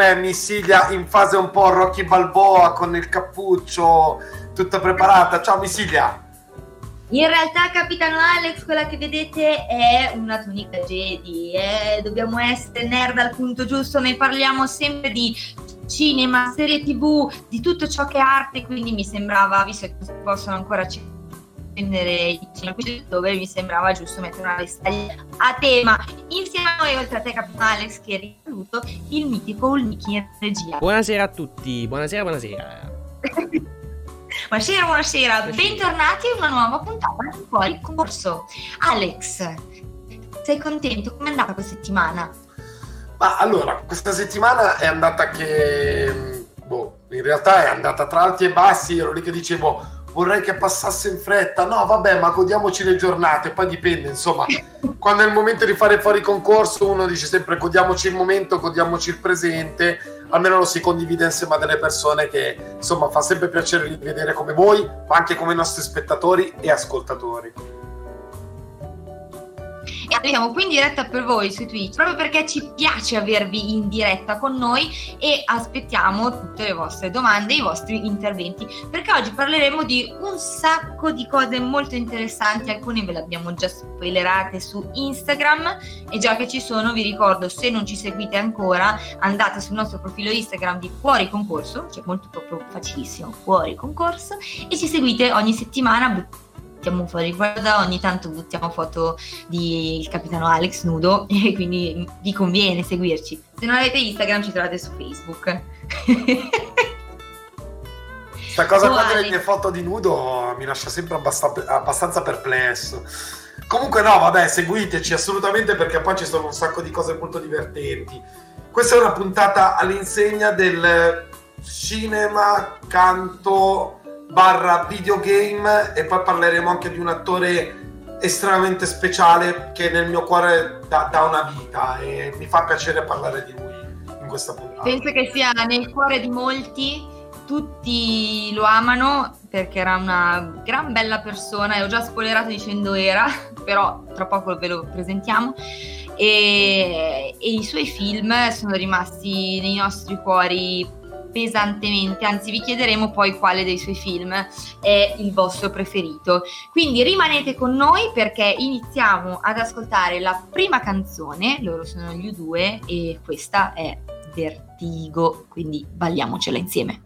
me Missilia in fase un po' Rocky Balboa con il cappuccio tutta preparata. Ciao Missilia. In realtà, Capitano Alex, quella che vedete è una tunica Jedi. Eh? Dobbiamo essere nerd al punto giusto. Noi parliamo sempre di cinema, serie tv, di tutto ciò che è arte. Quindi mi sembrava, visto che si possono ancora accendere i cinema dove mi sembrava giusto mettere una vestaglia a tema. Insieme a noi, oltre a te, Capitano Alex, che risaluto, il mitico Ulniki in regia. Buonasera a tutti, buonasera, buonasera. Buonasera, buonasera, bentornati a una nuova puntata di Fuori Corso. Alex, sei contento? Come è andata questa settimana? Ma allora, questa settimana è andata che... Boh, in realtà è andata tra alti e bassi, ero lì che dicevo vorrei che passasse in fretta, no vabbè ma godiamoci le giornate, poi dipende insomma, quando è il momento di fare fuori concorso uno dice sempre godiamoci il momento, godiamoci il presente, almeno lo si condivide insieme a delle persone che insomma fa sempre piacere rivedere come voi, ma anche come i nostri spettatori e ascoltatori. E arriviamo qui in diretta per voi su Twitch, proprio perché ci piace avervi in diretta con noi e aspettiamo tutte le vostre domande, i vostri interventi, perché oggi parleremo di un sacco di cose molto interessanti, alcune ve le abbiamo già spoilerate su Instagram e già che ci sono vi ricordo se non ci seguite ancora andate sul nostro profilo Instagram di Fuori Concorso, cioè molto proprio facilissimo, Fuori Concorso e ci seguite ogni settimana buttiamo fuori. Guarda ogni tanto buttiamo foto di il capitano Alex nudo e quindi vi conviene seguirci. Se non avete Instagram ci trovate su Facebook. Questa cosa oh, qua delle mie foto di nudo mi lascia sempre abbast- abbastanza perplesso. Comunque no vabbè seguiteci assolutamente perché poi ci sono un sacco di cose molto divertenti. Questa è una puntata all'insegna del cinema canto barra videogame e poi parleremo anche di un attore estremamente speciale che nel mio cuore da, da una vita e mi fa piacere parlare di lui in questa puntata. Penso che sia nel cuore di molti, tutti lo amano perché era una gran bella persona e ho già spoilerato dicendo era, però tra poco ve lo presentiamo. E, e i suoi film sono rimasti nei nostri cuori pesantemente, anzi vi chiederemo poi quale dei suoi film è il vostro preferito. Quindi rimanete con noi perché iniziamo ad ascoltare la prima canzone, loro sono gli U2 e questa è Vertigo, quindi balliamocela insieme.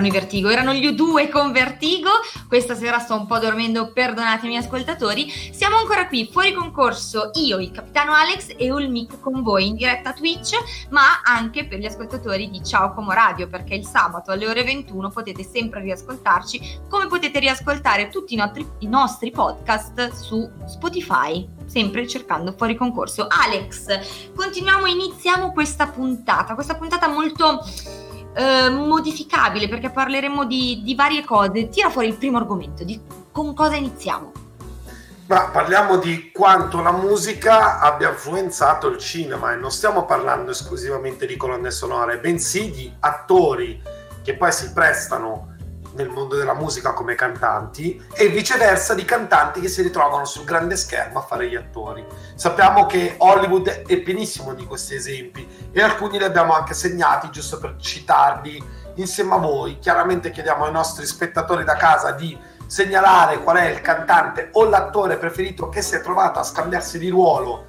Erano i Vertigo, erano gli U2 con Vertigo. Questa sera sto un po' dormendo, perdonatemi ascoltatori. Siamo ancora qui, fuori concorso, io, il capitano Alex e Ulmic con voi in diretta Twitch, ma anche per gli ascoltatori di Ciao Como Radio, perché il sabato alle ore 21 potete sempre riascoltarci, come potete riascoltare tutti i nostri, i nostri podcast su Spotify, sempre cercando fuori concorso. Alex, continuiamo, iniziamo questa puntata, questa puntata molto eh, modificabile perché parleremo di, di, varie cose. Tira fuori il primo argomento, di, con cosa iniziamo? Ma parliamo di quanto la musica abbia influenzato il cinema e non stiamo parlando esclusivamente di colonne sonore, bensì di attori che poi si prestano nel mondo della musica come cantanti e viceversa di cantanti che si ritrovano sul grande schermo a fare gli attori. Sappiamo che Hollywood è pienissimo di questi esempi e alcuni li abbiamo anche segnati giusto per citarli insieme a voi. Chiaramente chiediamo ai nostri spettatori da casa di segnalare qual è il cantante o l'attore preferito che si è trovato a scambiarsi di ruolo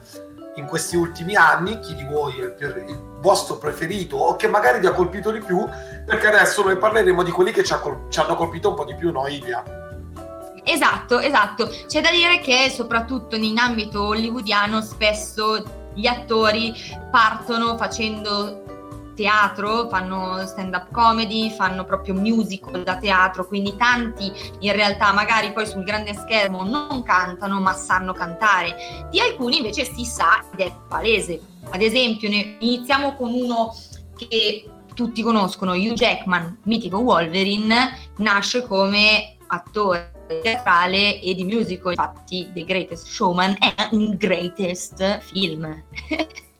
in questi ultimi anni, chi di voi è il, il vostro preferito o che magari vi ha colpito di più, perché adesso noi parleremo di quelli che ci, col- ci hanno colpito un po' di più, no Ilia? Esatto, esatto. C'è da dire che soprattutto in ambito hollywoodiano spesso gli attori partono facendo teatro, fanno stand up comedy, fanno proprio musical da teatro, quindi tanti in realtà magari poi sul grande schermo non cantano ma sanno cantare. Di alcuni invece si sa ed è palese. Ad esempio, iniziamo con uno che tutti conoscono, Hugh Jackman, mitico Wolverine, nasce come attore teatrale e di musical, infatti The Greatest Showman è un greatest film.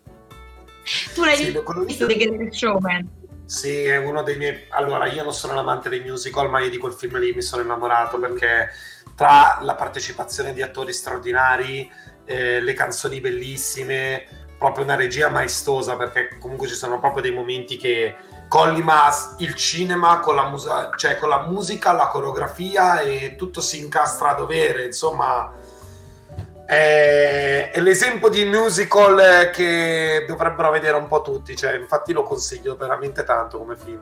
tu l'hai sì, visto The Greatest Showman? Sì, è uno dei miei... Allora, io non sono l'amante dei musical, ma io di quel film lì mi sono innamorato perché tra la partecipazione di attori straordinari, eh, le canzoni bellissime, proprio una regia maestosa, perché comunque ci sono proprio dei momenti che collima il cinema con la, musa- cioè con la musica, la coreografia e tutto si incastra a dovere, insomma è, è l'esempio di musical che dovrebbero vedere un po' tutti, cioè, infatti lo consiglio veramente tanto come film.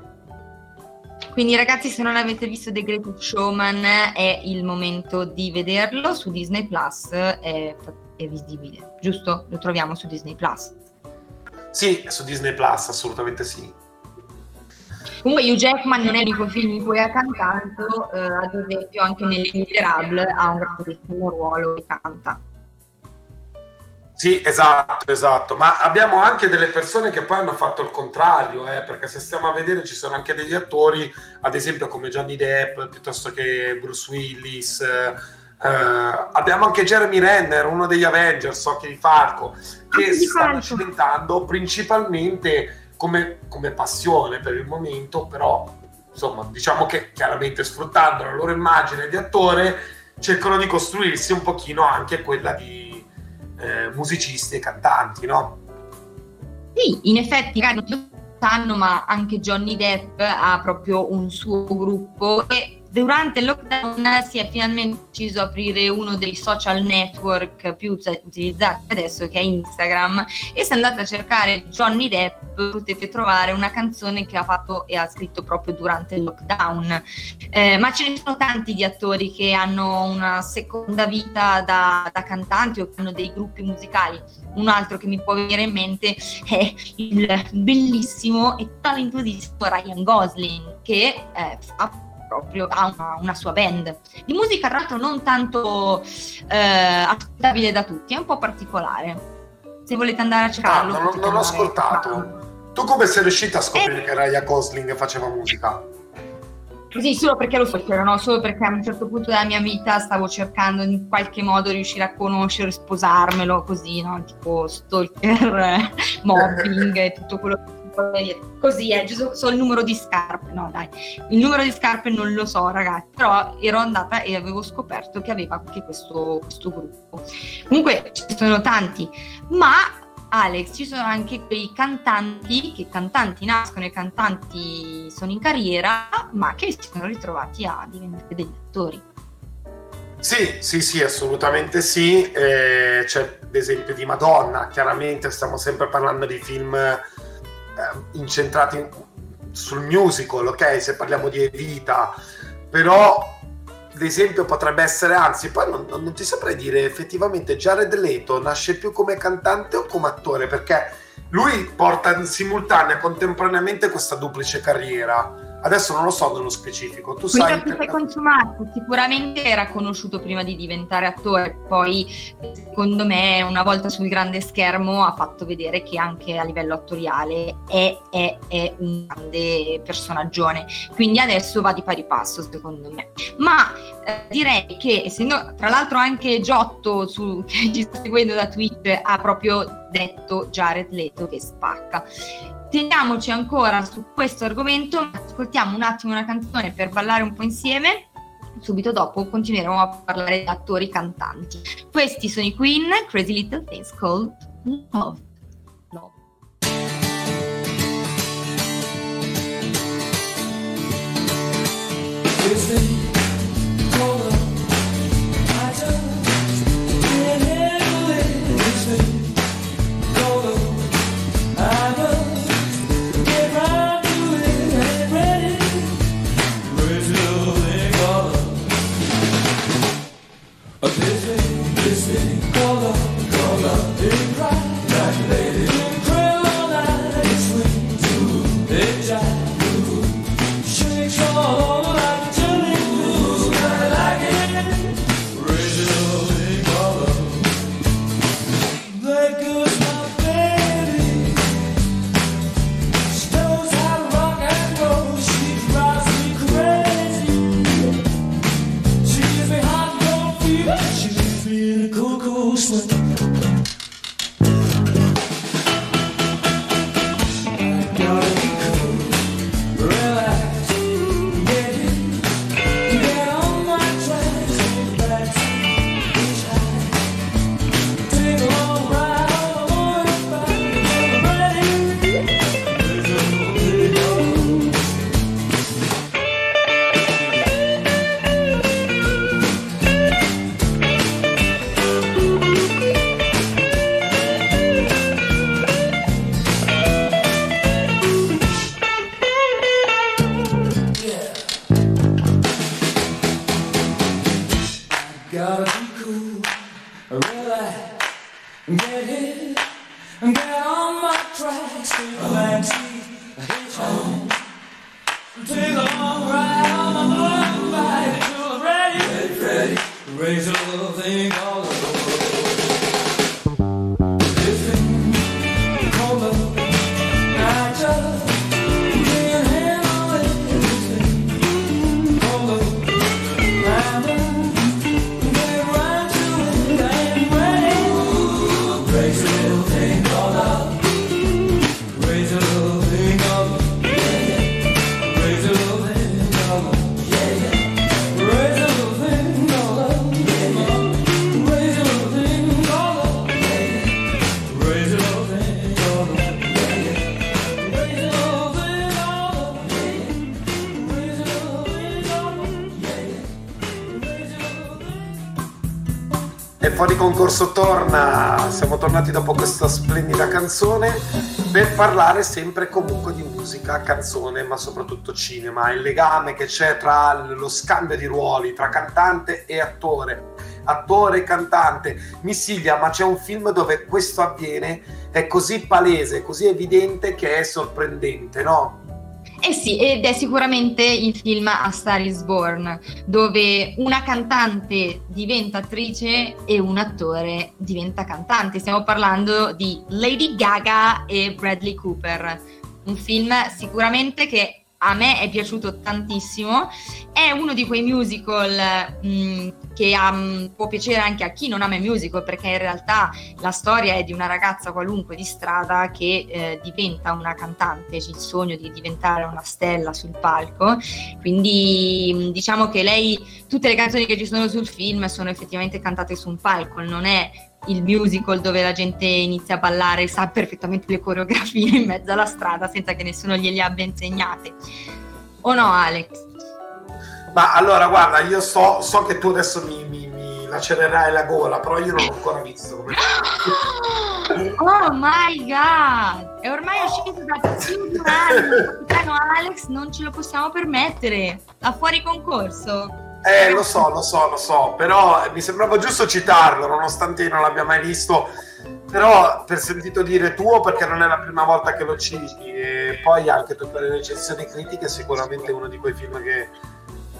Quindi ragazzi se non avete visto The Great Showman è il momento di vederlo su Disney Plus, è, è visibile, giusto? Lo troviamo su Disney Plus. Sì, su Disney Plus, assolutamente sì. Comunque Hugh Jackman non è l'unico film in cui ha cantato, eh, ad esempio anche nelle Miserable ha un grandissimo ruolo e canta. Sì, esatto, esatto, ma abbiamo anche delle persone che poi hanno fatto il contrario, eh, perché se stiamo a vedere ci sono anche degli attori, ad esempio come Johnny Depp, piuttosto che Bruce Willis, eh, abbiamo anche Jeremy Renner, uno degli Avengers, Occhi di Falco, che si stanno cimentando principalmente come, come passione per il momento, però insomma diciamo che chiaramente sfruttando la loro immagine di attore cercano di costruirsi un pochino anche quella di eh, musicisti e cantanti, no? Sì, in effetti non sanno, ma anche Johnny Depp ha proprio un suo gruppo e durante il lockdown si è finalmente deciso aprire uno dei social network più utilizzati adesso che è Instagram e se andate a cercare Johnny Depp potete trovare una canzone che ha fatto e ha scritto proprio durante il lockdown. Eh, ma ce ne sono tanti di attori che hanno una seconda vita da, da cantanti o che hanno dei gruppi musicali. Un altro che mi può venire in mente è il bellissimo e talentuosissimo Ryan Gosling che eh, fa proprio ha una, una, sua band di musica tra l'altro non tanto eh, ascoltabile da tutti, è un po' particolare. Se volete andare a cercarlo. Ah, non, non ho ascoltato. Tu come sei riuscita a scoprire eh, che Raya Gosling faceva musica? Sì, solo perché lo so, no? solo perché a un certo punto della mia vita stavo cercando in qualche modo riuscire a conoscere, sposarmelo così, no? Tipo stalker, mobbing e tutto quello che così è, giusto so il numero di scarpe, no dai, il numero di scarpe non lo so ragazzi, però ero andata e avevo scoperto che aveva anche questo, questo gruppo. Comunque ci sono tanti, ma Alex, ci sono anche quei cantanti, che cantanti nascono e cantanti sono in carriera, ma che si sono ritrovati a diventare degli attori. Sì, sì, sì, assolutamente sì. Eh, c'è l'esempio di Madonna, chiaramente stiamo sempre parlando di film eh, incentrati sul musical, ok? Se parliamo di Evita, però l'esempio potrebbe essere, anzi, poi non, non, ti saprei dire effettivamente Jared Leto nasce più come cantante o come attore, perché lui porta in simultanea contemporaneamente questa duplice carriera Adesso non lo so nello specifico. Tu Quello sai che sei consumato sicuramente era conosciuto prima di diventare attore, poi secondo me una volta sul grande schermo ha fatto vedere che anche a livello attoriale è, è, è un grande personaggione. Quindi adesso va di pari passo secondo me. Ma eh, direi che essendo tra l'altro anche Giotto su, che ci sta seguendo da Twitch ha proprio detto Jared Leto che spacca teniamoci ancora su questo argomento, ascoltiamo un attimo una canzone per ballare un po' insieme. Subito dopo continueremo a parlare di attori cantanti. Questi sono i Queen, Crazy Little Things Called Love. Love. Fuori Concorso torna, siamo tornati dopo questa splendida canzone per parlare sempre comunque di musica, canzone, ma soprattutto cinema, il legame che c'è tra lo scambio di ruoli tra cantante e attore, attore e cantante. Missiglia, ma c'è un film dove questo avviene, è così palese, così evidente che è sorprendente, no? Eh sì, ed è sicuramente il film A Star is Born, dove una cantante diventa attrice e un attore diventa cantante. Stiamo parlando di Lady Gaga e Bradley Cooper. Un film sicuramente che a me è piaciuto tantissimo, è uno di quei musical mh, mm, che um, può piacere anche a chi non ama i musical, perché in realtà la storia è di una ragazza qualunque di strada che eh, diventa una cantante, c'è il sogno di diventare una stella sul palco, quindi mh, diciamo che lei, tutte le canzoni che ci sono sul film sono effettivamente cantate su un palco, non è il musical dove la gente inizia a ballare sa perfettamente le coreografie in mezzo alla strada senza che nessuno gliele abbia insegnate. O no, Alex? Ma allora, guarda, io so, so che tu adesso mi, mi, mi lacererai la gola, però io non l'ho ancora visto. Oh my god! È ormai uscito da più di un anno. Il capitano Alex non ce lo possiamo permettere. A fuori concorso. Eh, lo so, lo so, lo so, però mi sembrava giusto citarlo, nonostante io non l'abbia mai visto. Però per sentito dire tuo, perché non è la prima volta che lo citi, e poi anche per le recensioni critiche, sicuramente è uno di quei film che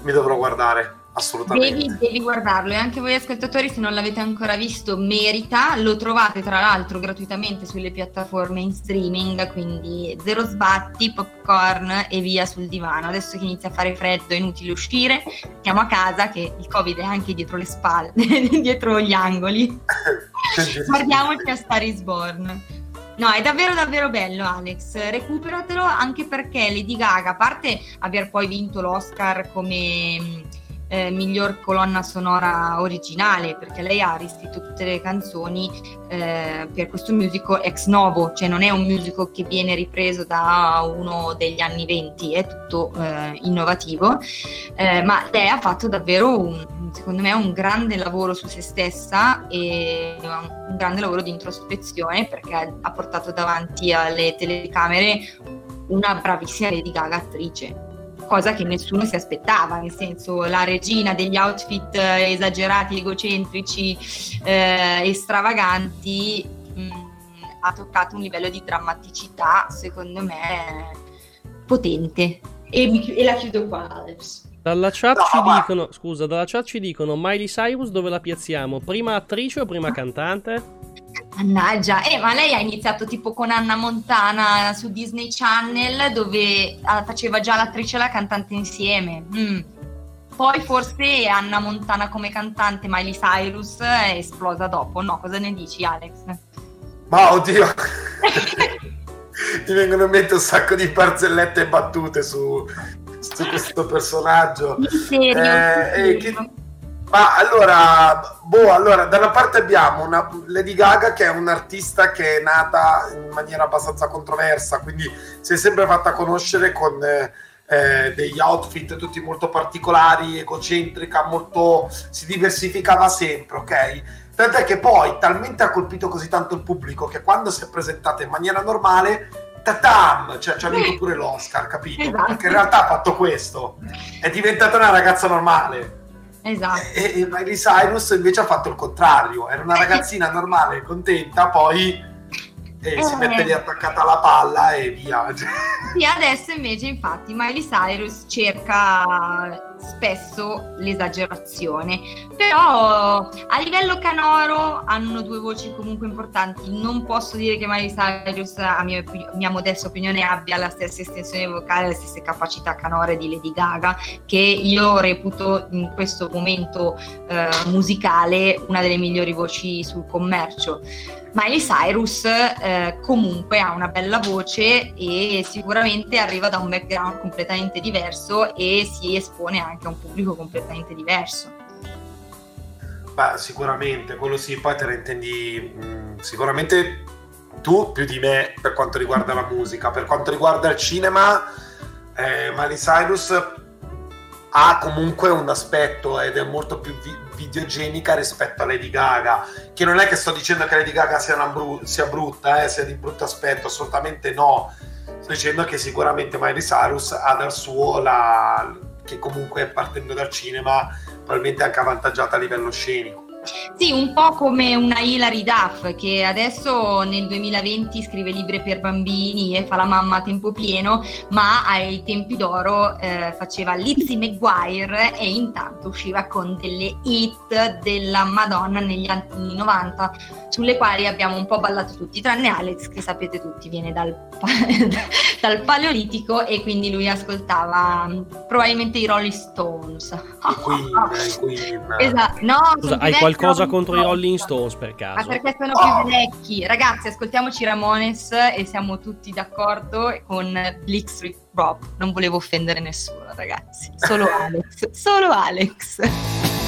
mi dovrò guardare assolutamente. Devi, devi, guardarlo e anche voi ascoltatori se non l'avete ancora visto merita, lo trovate tra l'altro gratuitamente sulle piattaforme in streaming, quindi zero sbatti, popcorn e via sul divano. Adesso che inizia a fare freddo è inutile uscire, stiamo a casa che il covid è anche dietro le spalle, dietro gli angoli. Guardiamoci a Star is Born. No, è davvero davvero bello Alex, recuperatelo anche perché Lady Gaga, a parte aver poi vinto l'Oscar come eh, miglior colonna sonora originale, perché lei ha riscritto tutte le canzoni eh, per questo musical ex novo, cioè non è un musical che viene ripreso da uno degli anni venti, è tutto eh, innovativo, eh, ma lei ha fatto davvero un, secondo me un grande lavoro su se stessa e un grande lavoro di introspezione perché ha portato davanti alle telecamere una bravissima Lady Gaga attrice cosa che nessuno si aspettava, nel senso la regina degli outfit eh, esagerati, egocentrici, eh, stravaganti, mm, ha toccato un livello di drammaticità, secondo me, potente. E, e la chiudo qua, Alex. Dalla chat no, ci dicono, scusa, dalla chat ci dicono Miley Cyrus dove la piazziamo? Prima attrice o prima cantante? Mannaggia, eh, ma lei ha iniziato tipo con Anna Montana su Disney Channel dove ah, faceva già l'attrice e la cantante insieme. Mm. Poi forse Anna Montana come cantante, Miley Cyrus è esplosa dopo. No, cosa ne dici Alex? Ma oddio, mi vengono in mente un sacco di barzellette e battute su, su questo personaggio. Serio? Eh, che, ma allora, boh, allora, da una parte abbiamo una Lady Gaga che è un'artista che è nata in maniera abbastanza controversa, quindi si è sempre fatta conoscere con eh, eh, degli outfit tutti molto particolari, egocentrica, molto si diversificava sempre, ok? Tant'è che poi talmente ha colpito così tanto il pubblico che quando si è presentata in maniera normale tatam, cioè ci ha vinto pure l'Oscar, capito? Esatto. Perché in realtà ha fatto questo, è diventata una ragazza normale. Esatto. E, e Miley Cyrus invece ha fatto il contrario, era una ragazzina normale, contenta, poi e eh. si mette lì attaccata alla palla e via. Sì, adesso invece infatti Miley Cyrus cerca spesso l'esagerazione, però a livello canoro hanno due voci comunque importanti. Non posso dire che Miley Cyrus, a mia, mia modesta opinione, abbia la stessa estensione vocale, le stesse capacità canore di Lady Gaga, che io reputo in questo momento eh, musicale una delle migliori voci sul commercio. Miley Cyrus eh, comunque ha una bella voce e sicuramente arriva da un background completamente diverso e si espone anche a un pubblico completamente diverso. Beh, sicuramente, quello sì, poi te la intendi mh, mm, sicuramente tu più di me per quanto riguarda la musica, per quanto riguarda il cinema, eh, Miley Cyrus ha comunque un aspetto ed è molto più vi- videogenica rispetto a Lady Gaga, che non è che sto dicendo che Lady Gaga sia, bru- sia brutta, eh, sia di brutto aspetto, assolutamente no. Sto dicendo che sicuramente Miley Cyrus ha dal suo la... che comunque partendo dal cinema probabilmente è anche avvantaggiata a livello scenico. Sì, un po' come una Hilary Duff che adesso nel 2020 scrive libri per bambini e fa la mamma a tempo pieno, ma ai tempi d'oro eh, faceva Lizzie McGuire e intanto usciva con delle hit della Madonna negli anni 90 sulle quali abbiamo un po' ballato tutti, tranne Alex che sapete tutti viene dal, dal paleolitico e quindi lui ascoltava mm, probabilmente i Rolling Stones. Queen, Queen. Esatto, no, Scusa, hai qualcosa contro i Rolling Stones per caso? Ma perché sono più vecchi. Ragazzi, ascoltiamoci Ramones e siamo tutti d'accordo con Bleak Street Rob. Non volevo offendere nessuno, ragazzi. Solo Alex. Solo Alex.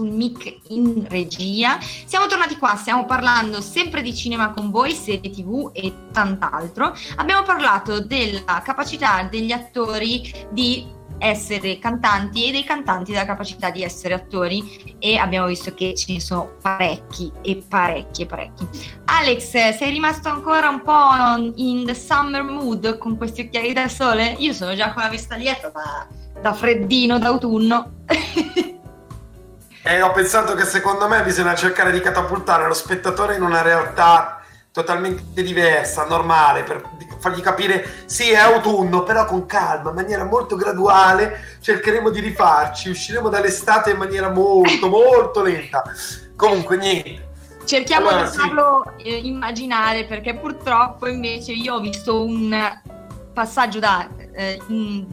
Sul mic in regia. Siamo tornati qua, stiamo parlando sempre di cinema con voi, serie tv e tant'altro. Abbiamo parlato della capacità degli attori di essere cantanti e dei cantanti della capacità di essere attori e abbiamo visto che ce ne sono parecchi e parecchi e parecchi. Alex, sei rimasto ancora un po' in the summer mood con questi occhiali da sole? Io sono già con la vista dietro da, da freddino d'autunno. e ho pensato che secondo me bisogna cercare di catapultare lo spettatore in una realtà totalmente diversa, normale, per fargli capire sì è autunno, però con calma, in maniera molto graduale cercheremo di rifarci, usciremo dall'estate in maniera molto molto lenta. Comunque niente. Cerchiamo allora, di farlo sì. Eh, immaginare perché purtroppo invece io ho visto un passaggio da, eh,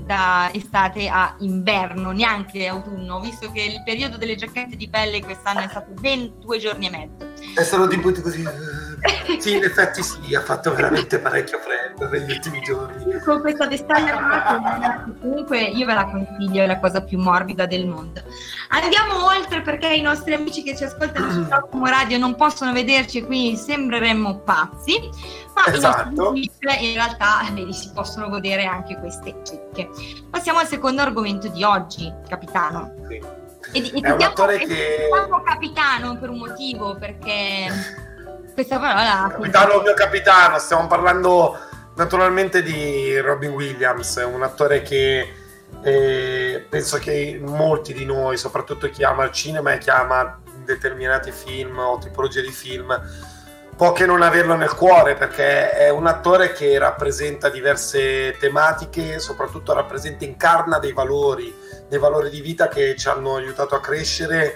da, estate a inverno, neanche autunno, visto che il periodo delle giacchette di pelle quest'anno è stato ben due giorni e mezzo. È stato tipo così. Eh, sì, in effetti sì, ha fatto veramente parecchio freddo negli ultimi giorni. Con questa vestaglia comunque io ve la consiglio, è la cosa più morbida del mondo. Andiamo oltre perché i nostri amici che ci ascoltano su Proximo Radio non possono vederci qui, sembreremmo pazzi, ma esatto. i nostri in realtà vedi, si possono godere anche queste chicche. Passiamo al secondo argomento di oggi, capitano. Sì. E, e è un attore che... capitano per un motivo, perché questa parola... Capitano, mio capitano, stiamo parlando naturalmente di Robin Williams, un attore che eh, penso che molti di noi, soprattutto chi ama il cinema e chi ama determinati film o tipologie di film, può che non averlo nel cuore perché è un attore che rappresenta diverse tematiche, soprattutto rappresenta, incarna dei valori, dei valori di vita che ci hanno aiutato a crescere,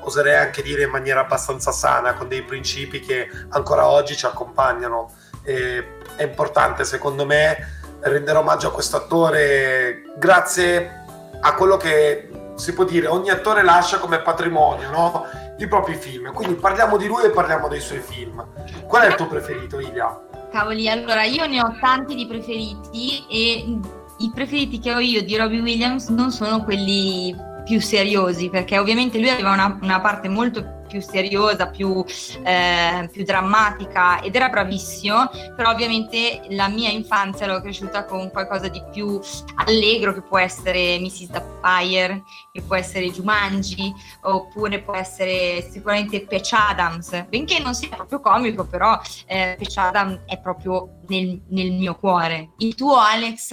oserei anche dire in maniera abbastanza sana, con dei principi che ancora oggi ci accompagnano. E è importante secondo me rendere omaggio a questo attore grazie a quello che si può dire ogni attore lascia come patrimonio, no? I propri film. Quindi parliamo di lui e parliamo dei suoi film. Qual è il tuo preferito, Ilia? Cavoli, allora io ne ho tanti di preferiti e i preferiti che ho io di Robbie Williams non sono quelli più seriosi, perché ovviamente lui aveva una, una parte molto più seriosa, più, eh, più, drammatica ed era bravissimo, però ovviamente la mia infanzia l'ho cresciuta con qualcosa di più allegro che può essere Mrs. Doubtfire, che può essere Jumanji, oppure può essere sicuramente Patch Adams, benché non sia proprio comico, però eh, Patch Adams è proprio nel, nel mio cuore. Il tuo Alex?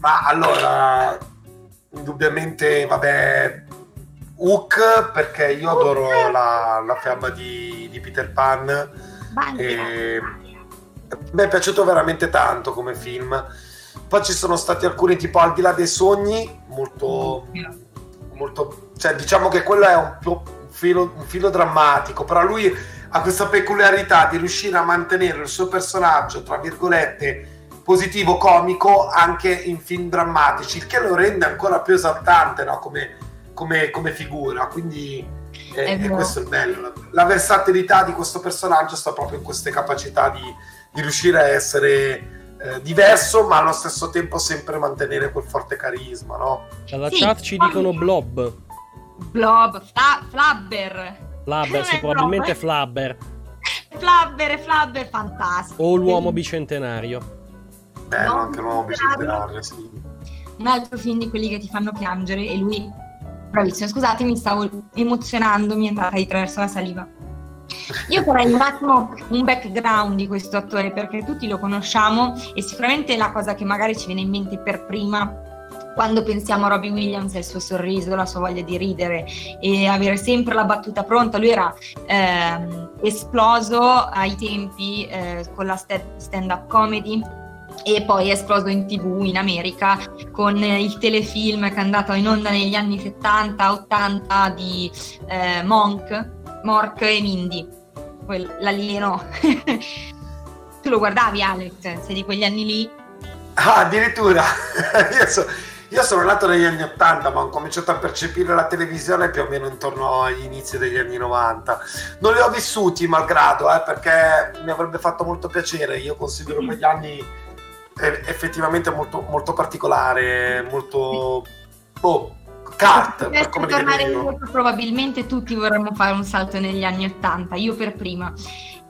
Ma allora, indubbiamente, vabbè, Hook perché io adoro la, la fiamma di, di, Peter Pan. E, mi è piaciuto veramente tanto come film. Poi ci sono stati alcuni tipo Al di là dei sogni, molto, molto cioè diciamo che quello è un, un, filo, un filo drammatico, però lui ha questa peculiarità di riuscire a mantenere il suo personaggio, tra virgolette, positivo, comico anche in film drammatici, il che lo rende ancora più esaltante no? come, come, come, figura. Quindi è, è, è questo il bello. La versatilità di questo personaggio sta proprio in queste capacità di, di riuscire a essere eh, diverso, ma allo stesso tempo sempre mantenere quel forte carisma. No? Dalla sì, chat ci dicono Blob. Blob, fla- Flabber. Flabber, sì, probabilmente Flabber. Flabber, Flabber, fantastico. O l'uomo bicentenario. Bello, anche l'uomo bicentenario, sì. Un altro film di quelli che ti fanno piangere e lui, bravissimo, scusatemi, stavo emozionando, mi è andata attraverso la saliva. Io farei un attimo un background di questo attore perché tutti lo conosciamo e sicuramente la cosa che magari ci viene in mente per prima quando pensiamo a Robbie Williams è il suo sorriso, la sua voglia di ridere e avere sempre la battuta pronta. Lui era ehm, esploso ai tempi eh, con la stand-up comedy e poi è esploso in tv in America con il telefilm che è andato in onda negli anni 70-80 di eh, Monk, Mork e Mindy, l'alieno. tu lo guardavi Alex, sei di quegli anni lì? Ah, addirittura, io, so, io, sono nato negli anni 80 ma ho cominciato a percepire la televisione più o meno intorno agli inizi degli anni 90. Non li ho vissuti malgrado, eh, perché mi avrebbe fatto molto piacere, io considero quegli anni è effettivamente molto, molto particolare, molto... Boh, cut, per come tornare indietro, probabilmente tutti vorremmo fare un salto negli anni Ottanta, io per prima.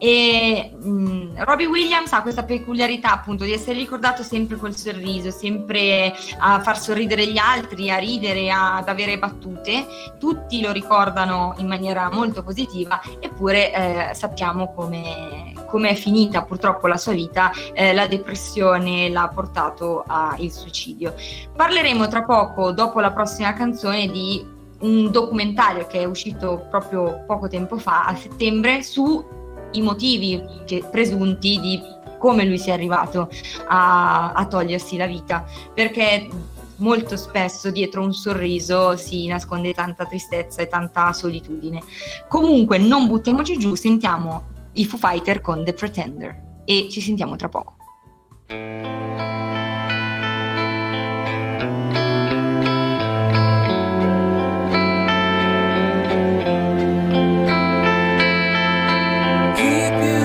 E mh, Robbie Williams ha questa peculiarità appunto di essere ricordato sempre col sorriso, sempre a far sorridere gli altri, a ridere, ad avere battute. Tutti lo ricordano in maniera molto positiva, eppure eh, sappiamo come, come, è finita purtroppo la sua vita, eh, la depressione l'ha portato al suicidio. Parleremo tra poco, dopo la prossima canzone, di un documentario che è uscito proprio poco tempo fa, a settembre, su i motivi che, presunti di come lui sia arrivato a, a togliersi la vita, perché molto spesso dietro un sorriso si nasconde tanta tristezza e tanta solitudine. Comunque non buttiamoci giù, sentiamo i Foo Fighter con The Pretender. E ci sentiamo tra poco. Keep you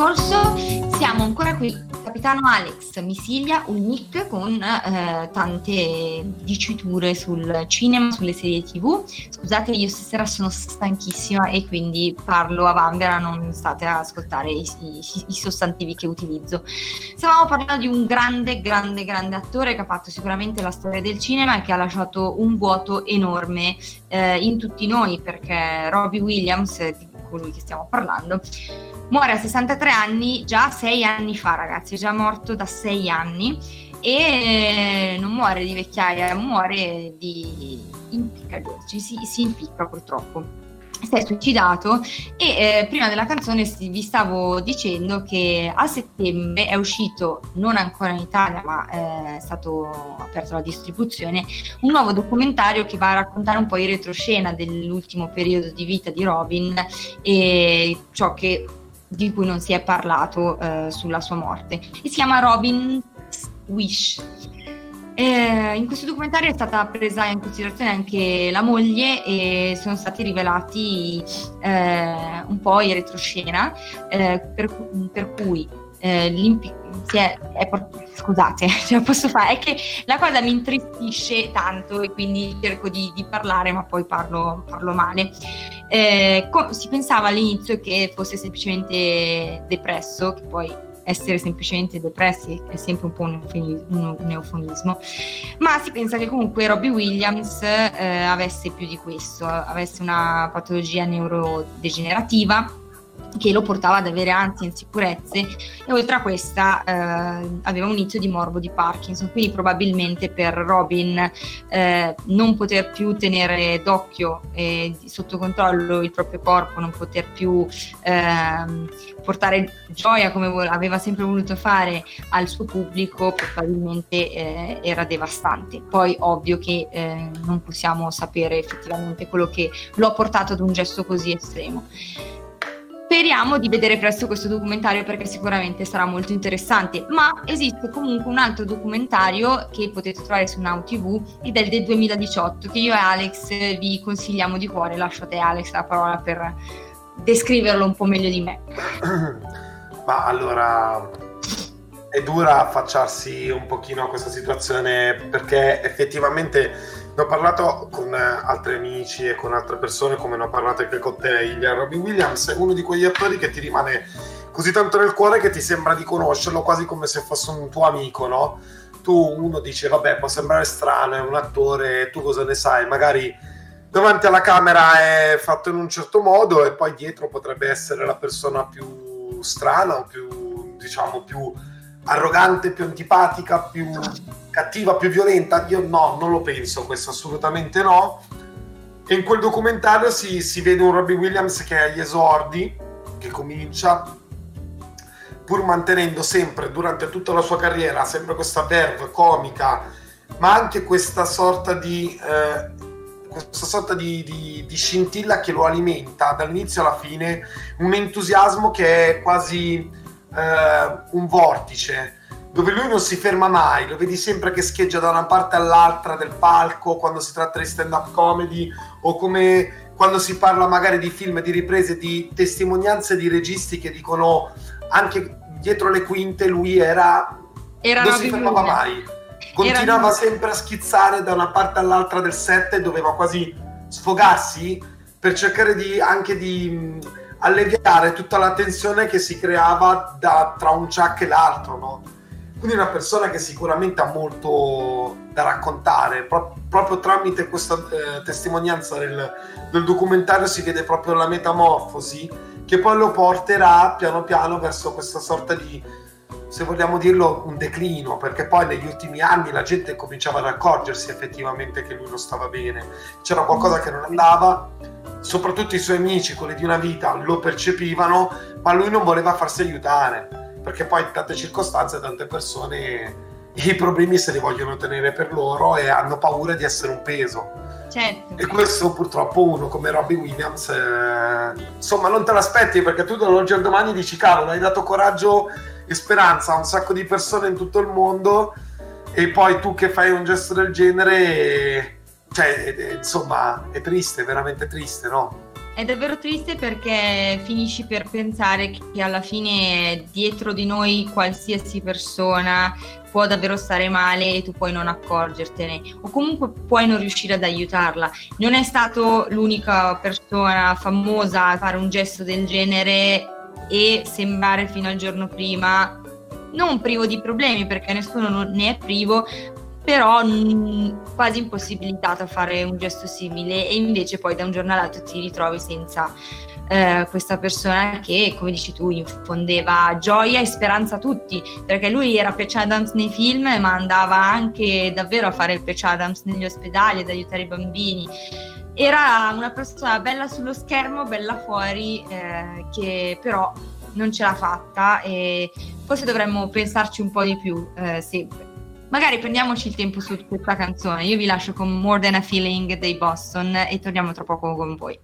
concorso, siamo ancora qui. Capitano Alex Misiglia, un nick con eh, tante diciture sul cinema, sulle serie tv. Scusate, io stasera sono stanchissima e quindi parlo a vanvera, non state a ascoltare i, i, i sostantivi che utilizzo. Stavamo parlando di un grande, grande, grande attore che ha fatto sicuramente la storia del cinema e che ha lasciato un vuoto enorme eh, in tutti noi perché Robbie Williams, di colui che stiamo parlando, muore a 63 anni già sei anni fa, ragazzi, è già morto da sei anni e non muore di vecchiaia, muore di impiccagione, si, si impicca purtroppo. Si è suicidato e eh, prima della canzone vi stavo dicendo che a settembre è uscito, non ancora in Italia ma eh, è stato aperto la distribuzione, un nuovo documentario che va a raccontare un po' in retroscena dell'ultimo periodo di vita di Robin e ciò che, di cui non si è parlato eh, sulla sua morte. E si chiama Robin's Wish eh, in questo documentario è stata presa in considerazione anche la moglie e sono stati rivelati eh, un po' in retroscena, eh, per, per, cui eh, si è, è, scusate, ce posso fare, è che la cosa mi intristisce tanto e quindi cerco di, di parlare ma poi parlo, parlo male. Eh, co- si pensava all'inizio che fosse semplicemente depresso, che poi essere semplicemente depressi è sempre un po' un, eufemismo, ma si pensa che comunque Robbie Williams eh, avesse più di questo, avesse una patologia neurodegenerativa che lo portava ad avere ansie e insicurezze e oltre a questa eh, aveva un inizio di morbo di Parkinson, quindi probabilmente per Robin eh, non poter più tenere d'occhio e sotto controllo il proprio corpo, non poter più eh, portare gioia come aveva sempre voluto fare al suo pubblico probabilmente eh, era devastante. Poi ovvio che eh, non possiamo sapere effettivamente quello che lo ha portato ad un gesto così estremo. Speriamo di vedere presto questo documentario perché sicuramente sarà molto interessante, ma esiste comunque un altro documentario che potete trovare su Now TV ed è del 2018 che io e Alex vi consigliamo di cuore. Lascio a te Alex la parola per descriverlo un po' meglio di me. Ma allora è dura affacciarsi un pochino a questa situazione perché effettivamente ne ho parlato con eh, altri amici e con altre persone, come ne ho parlato anche con te, Ilya Robin Williams, è uno di quegli attori che ti rimane così tanto nel cuore che ti sembra di conoscerlo quasi come se fosse un tuo amico, no? Tu uno dice, vabbè, può sembrare strano, è un attore, tu cosa ne sai? Magari davanti alla camera è fatto in un certo modo e poi dietro potrebbe essere la persona più strana o più, diciamo, più arrogante, più antipatica, più cattiva, più violenta? Io no, non lo penso, questo assolutamente no. E in quel documentario si, si vede un Robbie Williams che è agli esordi, che comincia, pur mantenendo sempre, durante tutta la sua carriera, sempre questa verve comica, ma anche questa sorta di... Eh, questa sorta di, di, di, scintilla che lo alimenta dall'inizio alla fine, un entusiasmo che è quasi eh, un vortice dove lui non si ferma mai, lo vedi sempre che scheggia da una parte all'altra del palco quando si tratta di stand-up comedy o come quando si parla magari di film, di riprese, di testimonianze di registi che dicono anche dietro le quinte lui era... era non si fermava mai, continuava era... sempre a schizzare da una parte all'altra del set e doveva quasi sfogarsi per cercare di, anche di alleviare tutta la tensione che si creava da, tra un Chuck e l'altro, no? Quindi una persona che sicuramente ha molto da raccontare, Pro- proprio tramite questa eh, testimonianza del, del, documentario si vede proprio la metamorfosi che poi lo porterà piano piano verso questa sorta di, se vogliamo dirlo, un declino, perché poi negli ultimi anni la gente cominciava ad accorgersi effettivamente che lui non stava bene, c'era qualcosa che non andava, soprattutto i suoi amici, quelli di una vita, lo percepivano, ma lui non voleva farsi aiutare perché poi in tante circostanze tante persone i problemi se li vogliono tenere per loro e hanno paura di essere un peso. Certo. E questo purtroppo uno come Robbie Williams, eh, insomma, non te l'aspetti perché tu dall'oggi al domani dici, cavolo, hai dato coraggio e speranza a un sacco di persone in tutto il mondo e poi tu che fai un gesto del genere, cioè, è, è, insomma, è triste, veramente triste, no? È davvero triste perché finisci per pensare che alla fine dietro di noi qualsiasi persona può davvero stare male e tu puoi non accorgertene o comunque puoi non riuscire ad aiutarla. Non è stato l'unica persona famosa a fare un gesto del genere e sembrare fino al giorno prima non privo di problemi perché nessuno ne è privo, però mh, quasi impossibilitato a fare un gesto simile e invece poi da un giorno all'altro ti ritrovi senza eh, questa persona che, come dici tu, infondeva gioia e speranza a tutti, perché lui era Patch Adams nei film, ma andava anche davvero a fare il Patch Adams negli ospedali ad aiutare i bambini. Era una persona bella sullo schermo, bella fuori, eh, che però non ce l'ha fatta e forse dovremmo pensarci un po' di più eh, sempre. Magari prendiamoci il tempo su questa canzone. Io vi lascio con More Than a Feeling dei Boston e torniamo tra poco con voi.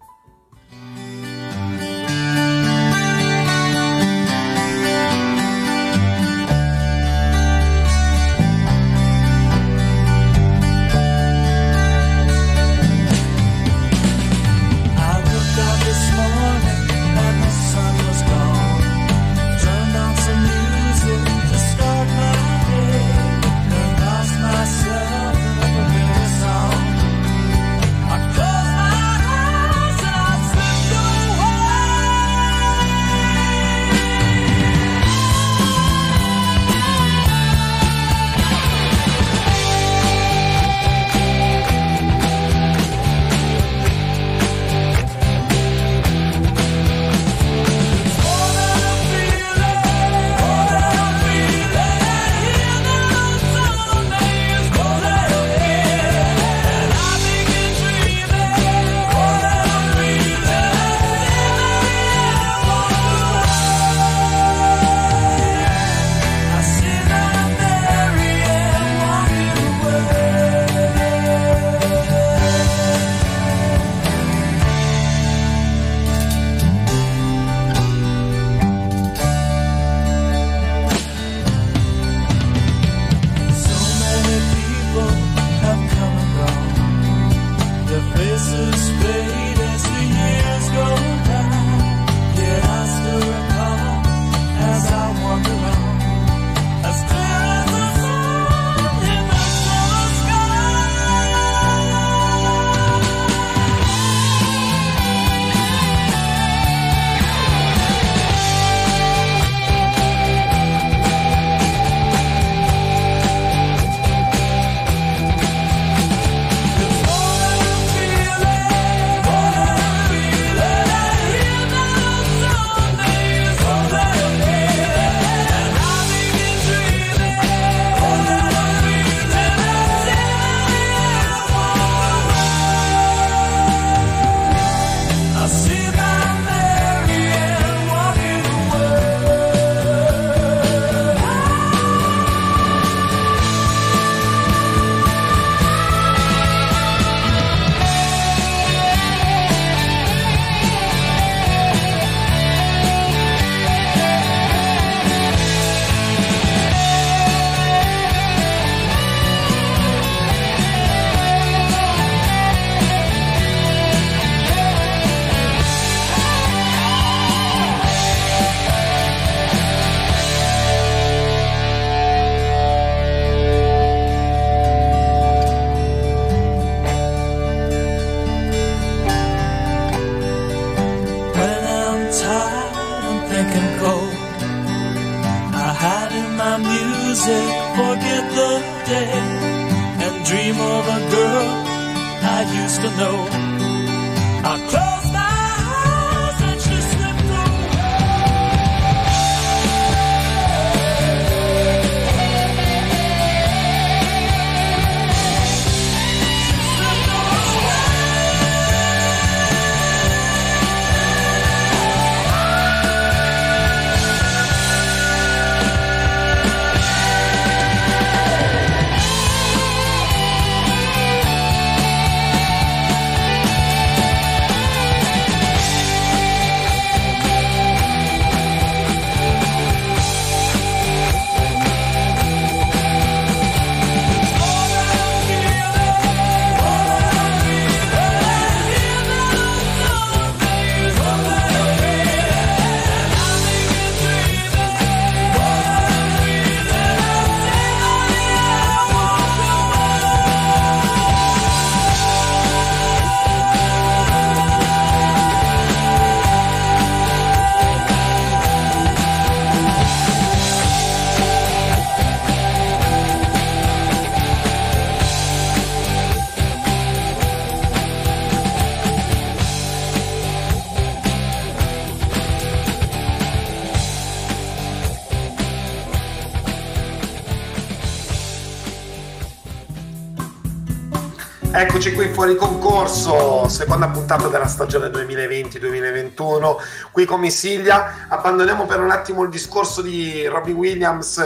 Eccoci qui fuori concorso, seconda puntata della stagione 2020-2021. Qui con Missiglia abbandoniamo per un attimo il discorso di Robbie Williams,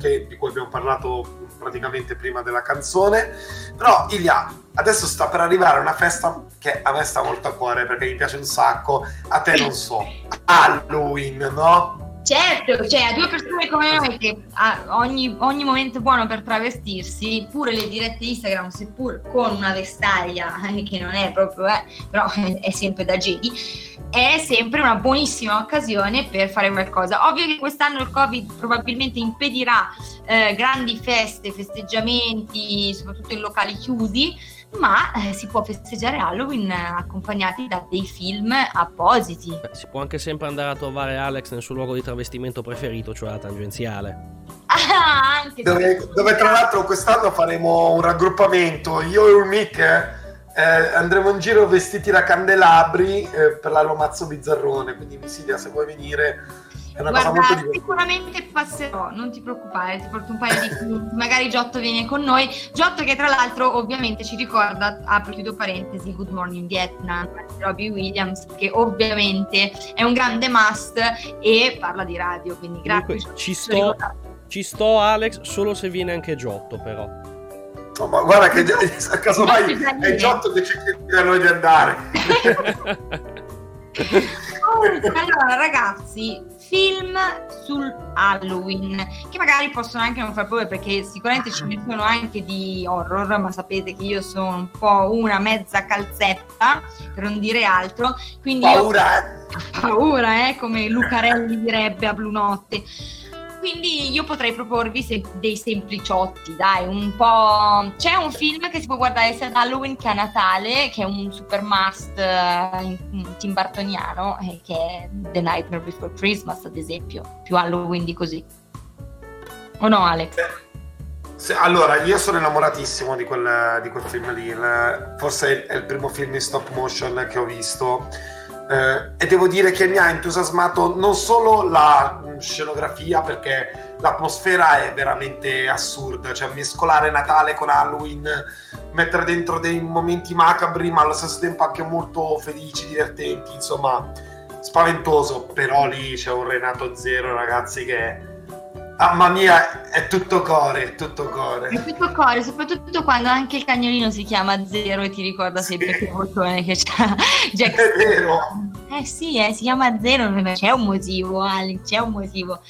che, di cui abbiamo parlato praticamente prima della canzone. Però Ilia, adesso sta per arrivare una festa che a me sta molto a cuore perché mi piace un sacco, a te non so, Halloween, no? Certo, cioè a due persone come noi che ogni, ogni, momento buono per travestirsi, pure le dirette Instagram, seppur con una vestaglia eh, che non è proprio, eh, però è sempre da Jedi, è sempre una buonissima occasione per fare qualcosa. Ovvio che quest'anno il Covid probabilmente impedirà eh, grandi feste, festeggiamenti, soprattutto in locali chiusi, ma eh, si può festeggiare Halloween accompagnati da dei film appositi. Beh, si può anche sempre andare a trovare Alex nel suo luogo di travestimento preferito, cioè la tangenziale. Ah, anche dove, dove tra l'altro quest'anno faremo un raggruppamento, io e un Mick eh, andremo in giro vestiti da candelabri eh, per la Lomazzo Bizzarrone, quindi Visilia se vuoi venire è una Guarda, cosa molto sicuramente passerò, non ti preoccupare, ti porto un paio di clienti, magari Giotto viene con noi. Giotto che tra l'altro ovviamente ci ricorda, apro chiudo parentesi, Good Morning Vietnam, Robbie Williams, che ovviamente è un grande must e parla di radio, quindi grazie. Comunque, ci sto, ci sto Alex, solo se viene anche Giotto però. No, ma guarda che casomai è Giotto che ci chiede a noi di andare. allora ragazzi film sul Halloween che magari possono anche non far paura perché sicuramente ce ne sono anche di horror ma sapete che io sono un po' una mezza calzetta per non dire altro quindi paura io... paura! eh come Lucarelli direbbe a Blu Notte quindi io potrei proporvi se- dei sempliciotti, dai, un po'... C'è un film che si può guardare sia ad Halloween che a Natale, che è un super must uh, Tim Bartoniano, eh, che è The Nightmare Before Christmas, ad esempio, più Halloween di così. O no, Alex? Eh, allora, io sono innamoratissimo di quel, di quel film lì, forse è il primo film in stop motion che ho visto eh, e devo dire che mi ha entusiasmato non solo la scenografia perché l'atmosfera è veramente assurda, cioè mescolare Natale con Halloween, mettere dentro dei momenti macabri ma allo stesso tempo anche molto felici, divertenti, insomma spaventoso, però lì c'è un Renato Zero ragazzi che Mamma mia, è tutto core, è tutto core. È tutto core, soprattutto quando anche il cagnolino si chiama Zero e ti ricorda sempre sì. che bottone che c'ha Jack. È vero. Eh sì, eh, si chiama Zero, c'è un motivo, Alex, c'è un motivo.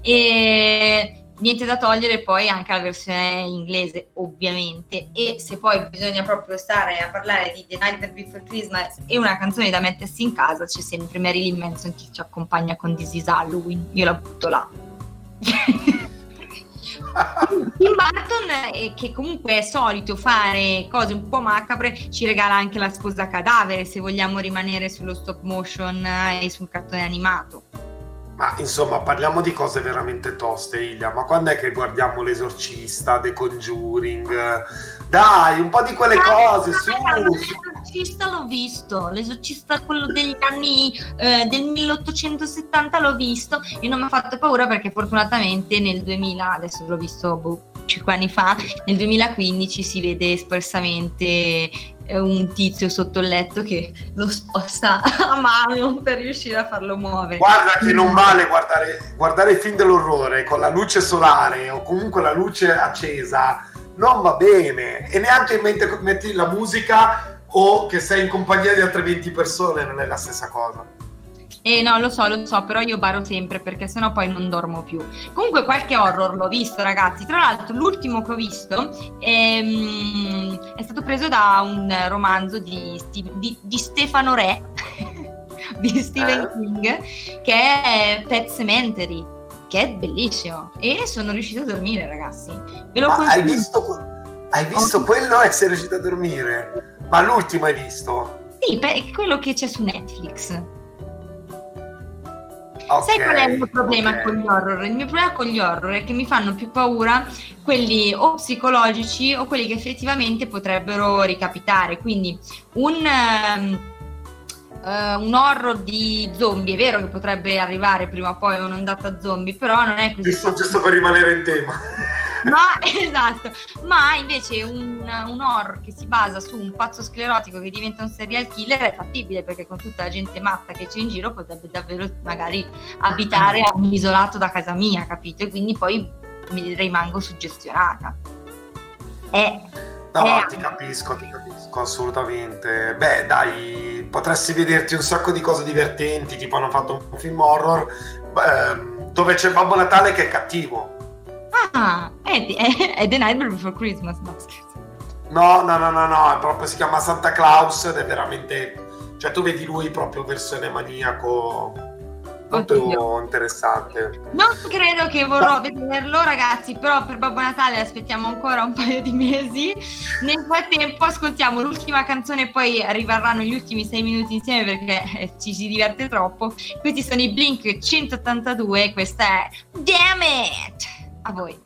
E niente da togliere poi anche la versione inglese ovviamente. E se poi bisogna proprio stare a parlare di The Night Before Christmas e una canzone da mettersi in casa c'è sempre Marilyn Manson che ci accompagna con This is Halloween. Io la butto là Tim Burton, che comunque è solito fare cose un po' macabre, ci regala anche la sposa cadavere se vogliamo rimanere sullo stop motion eh, e sul cartone animato. Ma insomma, parliamo di cose veramente toste, Ilia. Ma quando è che guardiamo l'esorcista, The Conjuring? Dai, un po' di quelle cose, su. L'esorcista l'ho visto, l'esorcista quello degli anni eh, del 1870 l'ho visto e non mi ha fatto paura perché fortunatamente nel 2000, adesso l'ho visto boh, 5 anni fa, nel 2015 si vede espressamente un tizio sotto il letto che lo sposta a mano per riuscire a farlo muovere. Guarda che non vale guardare, guardare film dell'orrore con la luce solare o comunque la luce accesa, non va bene. E neanche mentre metti la musica o che sei in compagnia di altre 20 persone, non è la stessa cosa. Eh no, lo so, lo so, però io baro sempre perché sennò poi non dormo più. Comunque qualche horror l'ho visto, ragazzi. Tra l'altro l'ultimo che ho visto è, è stato preso da un romanzo di, di, di Stefano Re, di Stephen eh. King, che è Pet Cemetery, che è bellissimo. E sono riuscita a dormire, ragazzi. Ve lo hai visto, hai visto quello e sei riuscita a dormire? Ma l'ultimo hai visto? Sì, è quello che c'è su Netflix. Okay, Sai qual è il mio problema okay. con gli horror? Il mio problema con gli horror è che mi fanno più paura quelli o psicologici o quelli che effettivamente potrebbero ricapitare. Quindi un, um, uh, un horror di zombie è vero che potrebbe arrivare prima o poi un'ondata zombie, però non è così. Giusto, giusto per rimanere in tema. ma esatto, ma invece un, un, horror che si basa su un pazzo sclerotico che diventa un serial killer è fattibile perché con tutta la gente matta che c'è in giro potrebbe davvero magari abitare a un isolato da casa mia, capito? E quindi poi mi rimango suggestionata. È, no, è... ti capisco, ti capisco assolutamente. Beh, dai, potresti vederti un sacco di cose divertenti, tipo hanno fatto un film horror beh, dove c'è Babbo Natale che è cattivo Ah, è, è, è The Nightmare Before Christmas, no scherzo. No, no, no, no, no, proprio si chiama Santa Claus ed è veramente... Cioè tu vedi lui proprio versione maniaco molto Oddio. interessante. Non credo che vorrò vederlo, ragazzi, però per Babbo Natale aspettiamo ancora un paio di mesi. Nel frattempo ascoltiamo l'ultima canzone e poi arriveranno gli ultimi sei minuti insieme perché eh, ci si diverte troppo. Questi sono i Blink 182 e questa è Damn It! A voi.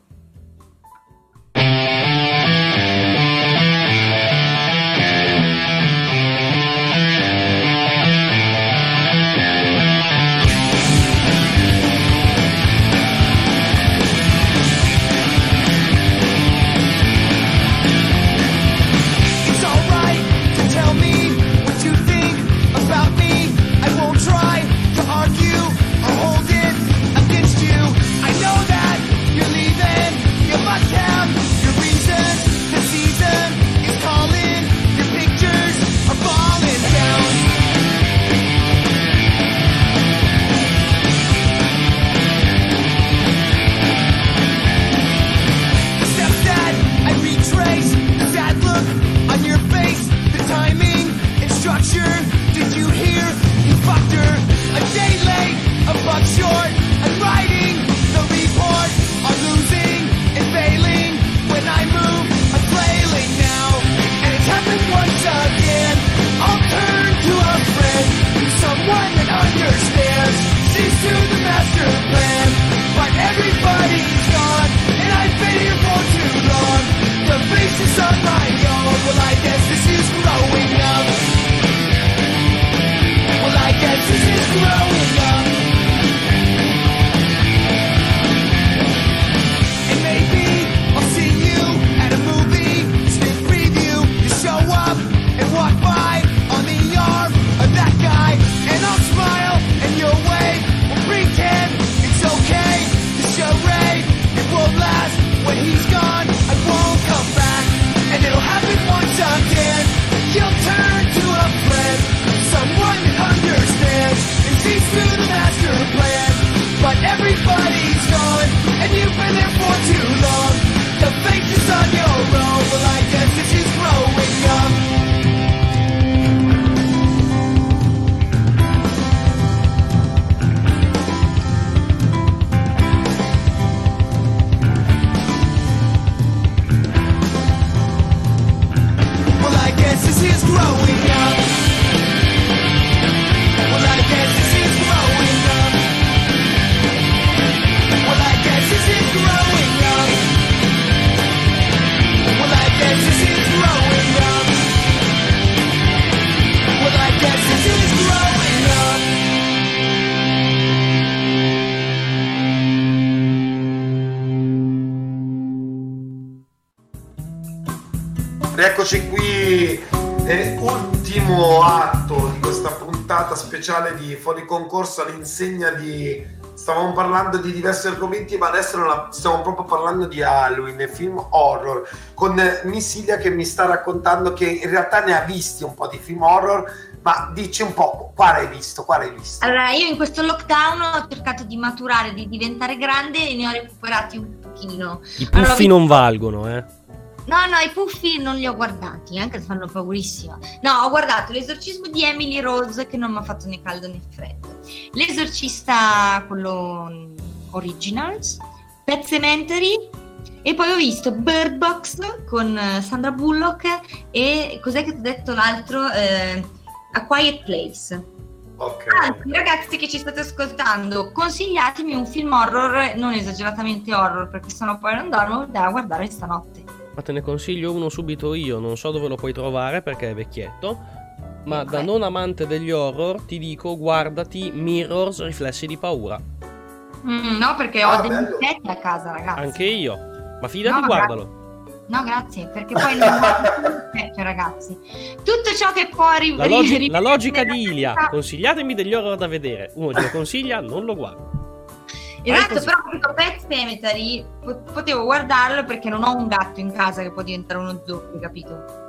growing speciale di Fuori Concorso all'insegna di... Stavamo parlando di diversi argomenti, ma adesso la... stiamo proprio parlando di Halloween, film horror, con Missilia che mi sta raccontando che in realtà ne ha visti un po' di film horror, ma dici un po', quale hai visto? Quale hai visto? Allora, io in questo lockdown ho cercato di maturare, di diventare grande e ne ho recuperati un pochino. I puffi allora, non valgono, eh? No, no, i puffi non li ho guardati, anche se fanno paurissima. No, ho guardato l'esorcismo di Emily Rose che non mi ha fatto né caldo né freddo. L'esorcista, quello mm, Originals, Pet Cemetery e poi ho visto Bird Box con eh, Sandra Bullock e cos'è che ti ho detto l'altro? Eh, A Quiet Place. Ok. Anzi, ragazzi che ci state ascoltando, consigliatemi un film horror, non esageratamente horror perché sennò poi non dormo, da guardare stanotte ma te ne consiglio uno subito io, non so dove lo puoi trovare perché è vecchietto, ma da non amante degli horror ti dico guardati Mirrors Riflessi di paura. Mm, no, perché ho ah, degli insetti a casa, ragazzi. Anche io. Ma fidati, No, guardalo. No, grazie, perché poi non specchio, ragazzi. Tutto ciò che può ri- La, logi- ri- la logica di Ilia, consigliatemi degli horror da vedere. Uno ce lo consiglia, non lo guardo. Esatto, però questo Pet Cemetery po- potevo guardarlo perché non ho un gatto in casa che può diventare uno zombie, capito?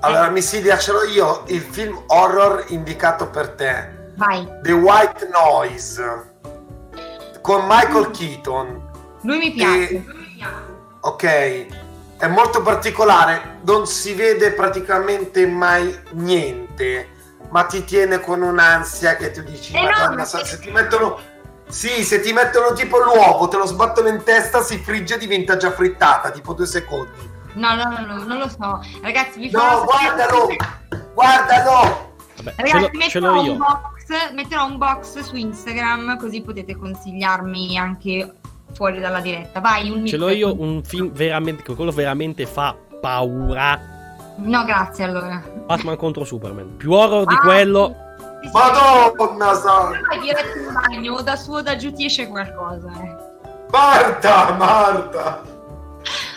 Allora, Missilia, ce l'ho io. Il film horror indicato per te. Vai, The White Noise. Con Michael Keaton. lui mi piace. E- Ok. È molto particolare. Non si vede praticamente mai niente. Ma ti tiene con un'ansia che tu dici, Eh no, Madonna, se- se ti mettono... Sì, se ti mettono tipo l'uovo, te lo sbattono in testa, si frigge e diventa già frittata, tipo due secondi. No, no, no, no, non lo so. Ragazzi, vi No, farò guardalo! Guardalo! Vabbè, ce, Ragazzi, ce metterò l'ho un, box, metterò un box su Instagram così potete consigliarmi anche fuori dalla diretta. Vai, un Ce l'ho io un film veramente, che quello veramente fa paura. No, grazie allora. Batman contro Superman. Più horror di Ah, quello. sì, sì. Madonna santa! Vai diretto in bagno, da su o da giù ti esce qualcosa. eh. Marta, Marta!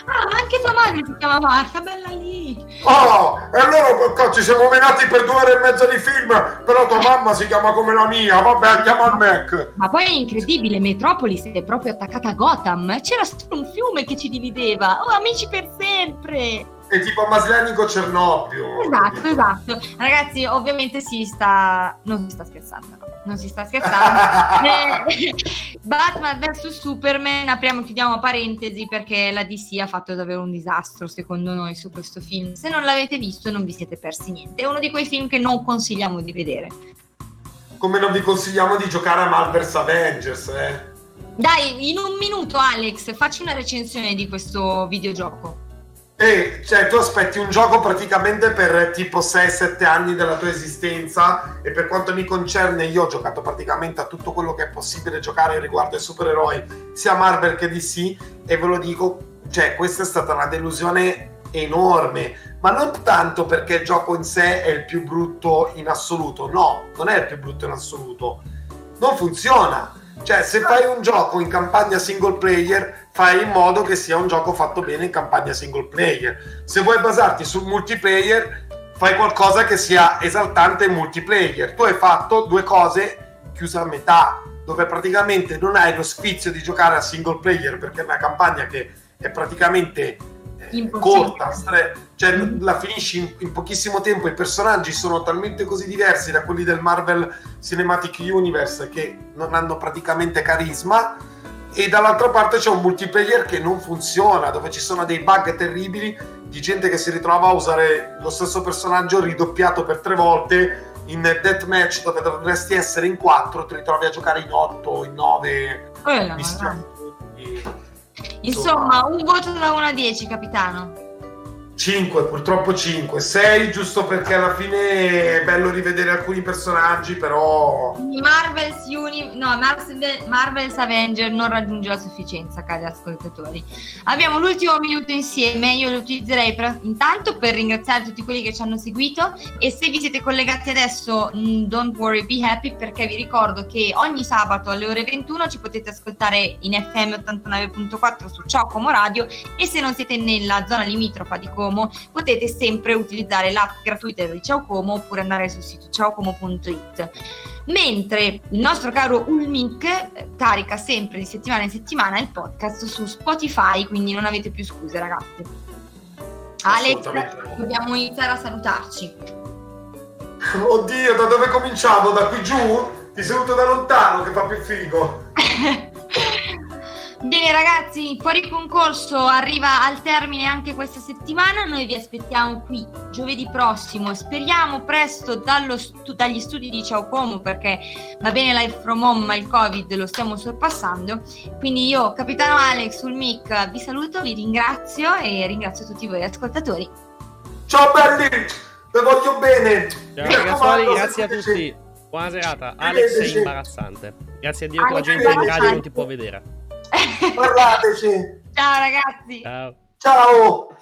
Ah, ma anche tua madre si chiama Marta, bella lì. Oh, e allora ci siamo menati per due ore e mezza di film, però tua mamma si chiama come la mia, vabbè andiamo al Mac. Ma poi è incredibile, Metropolis è proprio attaccata a Gotham. C'era solo un fiume che ci divideva. Oh, amici per sempre. È tipo Maslenico Cernobio. Esatto, esatto. Ragazzi, ovviamente si sta. Non si sta scherzando. no. Non si sta scherzando. Eh, Batman vs Superman, apriamo e chiudiamo parentesi perché la DC ha fatto davvero un disastro secondo noi su questo film. Se non l'avete visto non vi siete persi niente. È uno di quei film che non consigliamo di vedere. Come non vi consigliamo di giocare a Marvel's Avengers, eh. Dai, in un minuto Alex, facci una recensione di questo videogioco. E cioè tu aspetti un gioco praticamente per tipo 6-7 anni della tua esistenza e per quanto mi concerne io ho giocato praticamente a tutto quello che è possibile giocare riguardo ai supereroi, sia Marvel che DC e ve lo dico, cioè questa è stata una delusione enorme, ma non tanto perché il gioco in sé è il più brutto in assoluto, no, non è il più brutto in assoluto, non funziona. Cioè, se fai un gioco in campagna single player, fai in modo che sia un gioco fatto bene in campagna single player. Se vuoi basarti sul multiplayer, fai qualcosa che sia esaltante in multiplayer. Tu hai fatto due cose chiuse a metà, dove praticamente non hai lo sfizio di giocare a single player perché è una campagna che è praticamente eh, corta, stre- cioè la finisci in, in pochissimo tempo. I personaggi sono talmente così diversi da quelli del Marvel Cinematic Universe che non hanno praticamente carisma. E dall'altra parte c'è un multiplayer che non funziona, dove ci sono dei bug terribili di gente che si ritrova a usare lo stesso personaggio ridoppiato per tre volte in deathmatch dove dovresti essere in quattro, ti ritrovi a giocare in otto, in nove Quella, missioni. Insomma, un voto da 1 a 10, capitano. 5, purtroppo 5, 6 giusto perché alla fine è bello rivedere alcuni personaggi, però Marvel's, Uni- no, Marvel- Marvel's Avenger non raggiunge la sufficienza, cari ascoltatori. Abbiamo l'ultimo minuto insieme, io lo utilizzerei per- intanto per ringraziare tutti quelli che ci hanno seguito e se vi siete collegati adesso, mm, don't worry, be happy perché vi ricordo che ogni sabato alle ore 21 ci potete ascoltare in FM 89.4 su Ciao Como Radio e se non siete nella zona limitrofa di Como potete sempre utilizzare l'app gratuita di Ciao Como oppure andare sul sito ciaocomo.it mentre il nostro caro Ulmic eh, carica sempre di settimana in settimana il podcast su Spotify, quindi non avete più scuse ragazzi. Alex, dobbiamo iniziare a salutarci. oddio, da dove cominciamo? Da qui giù? Ti saluto da lontano che fa più figo. Bene ragazzi, fuori concorso arriva al termine anche questa settimana, noi vi aspettiamo qui giovedì prossimo, speriamo presto dallo stu- dagli studi di Ciao Como perché va bene live from home ma il covid lo stiamo sorpassando, quindi io capitano Alex sul mic vi saluto, vi ringrazio e ringrazio tutti voi ascoltatori. Ciao belli, vi voglio bene. Ciao ragazzuoli, raccomando, grazie a tutti. Buona serata. Alex è imbarazzante. Grazie a Dio che la gente è in radio non ti può vedere. Parlateci. Ciao ragazzi! Ciao. Ciao.